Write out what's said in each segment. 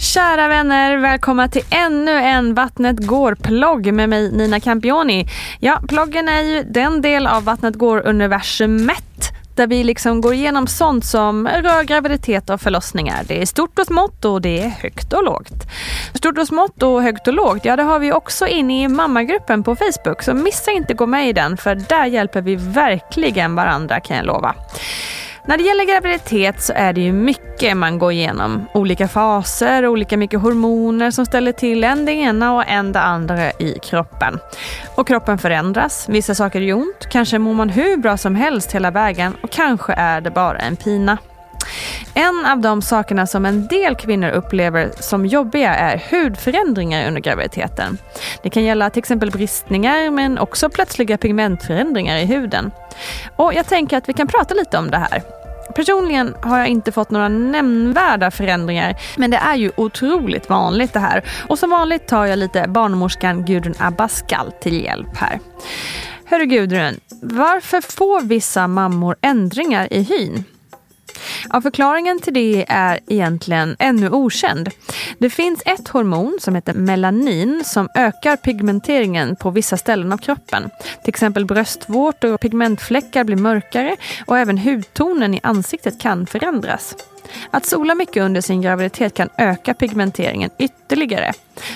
Kära vänner, välkomna till ännu en Vattnet går-plogg med mig Nina Campioni. Ja, ploggen är ju den del av Vattnet går-universumet där vi liksom går igenom sånt som rör graviditet och förlossningar. Det är stort och smått och det är högt och lågt. Stort och smått och högt och lågt, ja det har vi också inne i mammagruppen på Facebook. Så missa inte gå med i den för där hjälper vi verkligen varandra kan jag lova. När det gäller graviditet så är det ju mycket man går igenom. Olika faser, olika mycket hormoner som ställer till en det ena och en det andra i kroppen. Och kroppen förändras, vissa saker gör ont, kanske mår man hur bra som helst hela vägen och kanske är det bara en pina. En av de sakerna som en del kvinnor upplever som jobbiga är hudförändringar under graviditeten. Det kan gälla till exempel bristningar men också plötsliga pigmentförändringar i huden. Och jag tänker att vi kan prata lite om det här. Personligen har jag inte fått några nämnvärda förändringar, men det är ju otroligt vanligt det här. Och som vanligt tar jag lite barnmorskan Gudrun Abascal till hjälp här. Hörru Gudrun, varför får vissa mammor ändringar i hyn? Ja, förklaringen till det är egentligen ännu okänd. Det finns ett hormon som heter melanin som ökar pigmenteringen på vissa ställen av kroppen. Till exempel bröstvårtor och pigmentfläckar blir mörkare och även hudtonen i ansiktet kan förändras. Att sola mycket under sin graviditet kan öka pigmenteringen ytterligare.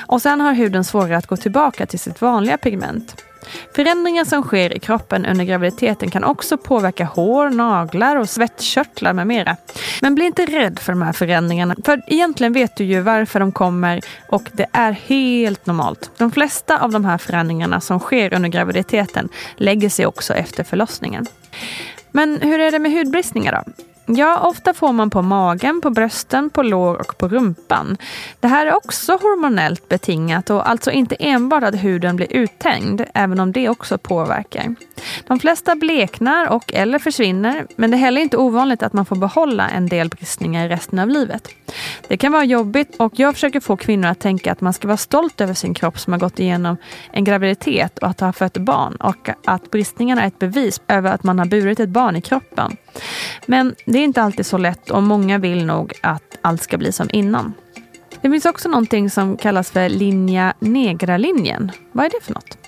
Och sen har huden svårare att gå tillbaka till sitt vanliga pigment. Förändringar som sker i kroppen under graviditeten kan också påverka hår, naglar och svettkörtlar med mera. Men bli inte rädd för de här förändringarna, för egentligen vet du ju varför de kommer och det är helt normalt. De flesta av de här förändringarna som sker under graviditeten lägger sig också efter förlossningen. Men hur är det med hudbristningar då? Ja, ofta får man på magen, på brösten, på lår och på rumpan. Det här är också hormonellt betingat och alltså inte enbart att huden blir uthängd, även om det också påverkar. De flesta bleknar och eller försvinner, men det är heller inte ovanligt att man får behålla en del bristningar resten av livet. Det kan vara jobbigt och jag försöker få kvinnor att tänka att man ska vara stolt över sin kropp som har gått igenom en graviditet och att ha fött barn och att bristningarna är ett bevis över att man har burit ett barn i kroppen. Men det är inte alltid så lätt och många vill nog att allt ska bli som innan. Det finns också någonting som kallas för linja negra-linjen. Vad är det för något?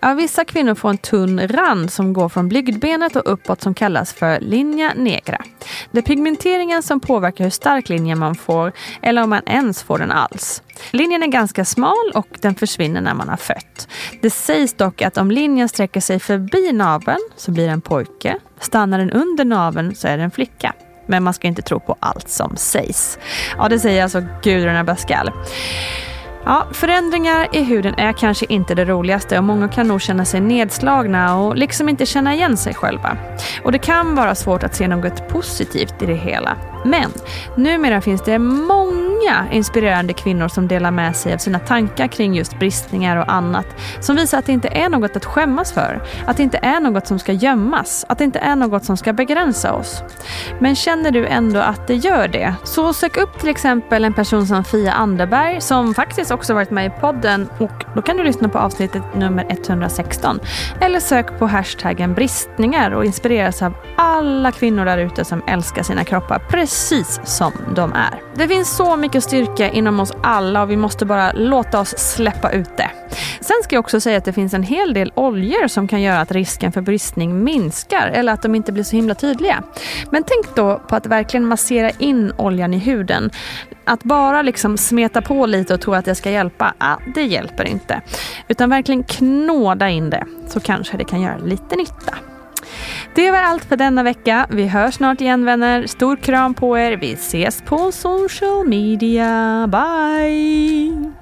Ja, vissa kvinnor får en tunn rand som går från blygdbenet och uppåt som kallas för linja negra. Det är pigmenteringen som påverkar hur stark linje man får eller om man ens får den alls. Linjen är ganska smal och den försvinner när man har fött. Det sägs dock att om linjen sträcker sig förbi naveln så blir det en pojke. Stannar den under naveln så är det en flicka. Men man ska inte tro på allt som sägs. Ja, det säger alltså Gudrun Abascal. Ja, förändringar i huden är kanske inte det roligaste och många kan nog känna sig nedslagna och liksom inte känna igen sig själva. Och det kan vara svårt att se något positivt i det hela. Men numera finns det många inspirerande kvinnor som delar med sig av sina tankar kring just bristningar och annat. Som visar att det inte är något att skämmas för. Att det inte är något som ska gömmas. Att det inte är något som ska begränsa oss. Men känner du ändå att det gör det? Så sök upp till exempel en person som Fia Anderberg som faktiskt också varit med i podden och då kan du lyssna på avsnittet nummer 116. Eller sök på hashtaggen bristningar och inspireras av alla kvinnor där ute som älskar sina kroppar precis som de är. Det finns så mycket styrka inom oss alla och vi måste bara låta oss släppa ut det. Sen ska jag också säga att det finns en hel del oljor som kan göra att risken för bristning minskar eller att de inte blir så himla tydliga. Men tänk då på att verkligen massera in oljan i huden. Att bara liksom smeta på lite och tro att det ska hjälpa, ah, det hjälper inte. Utan verkligen knåda in det så kanske det kan göra lite nytta. Det var allt för denna vecka. Vi hörs snart igen vänner. Stor kram på er. Vi ses på social media. Bye!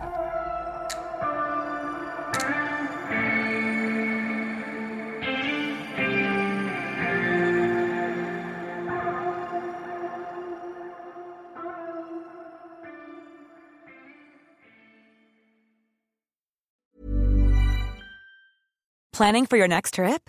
Planning for your next trip?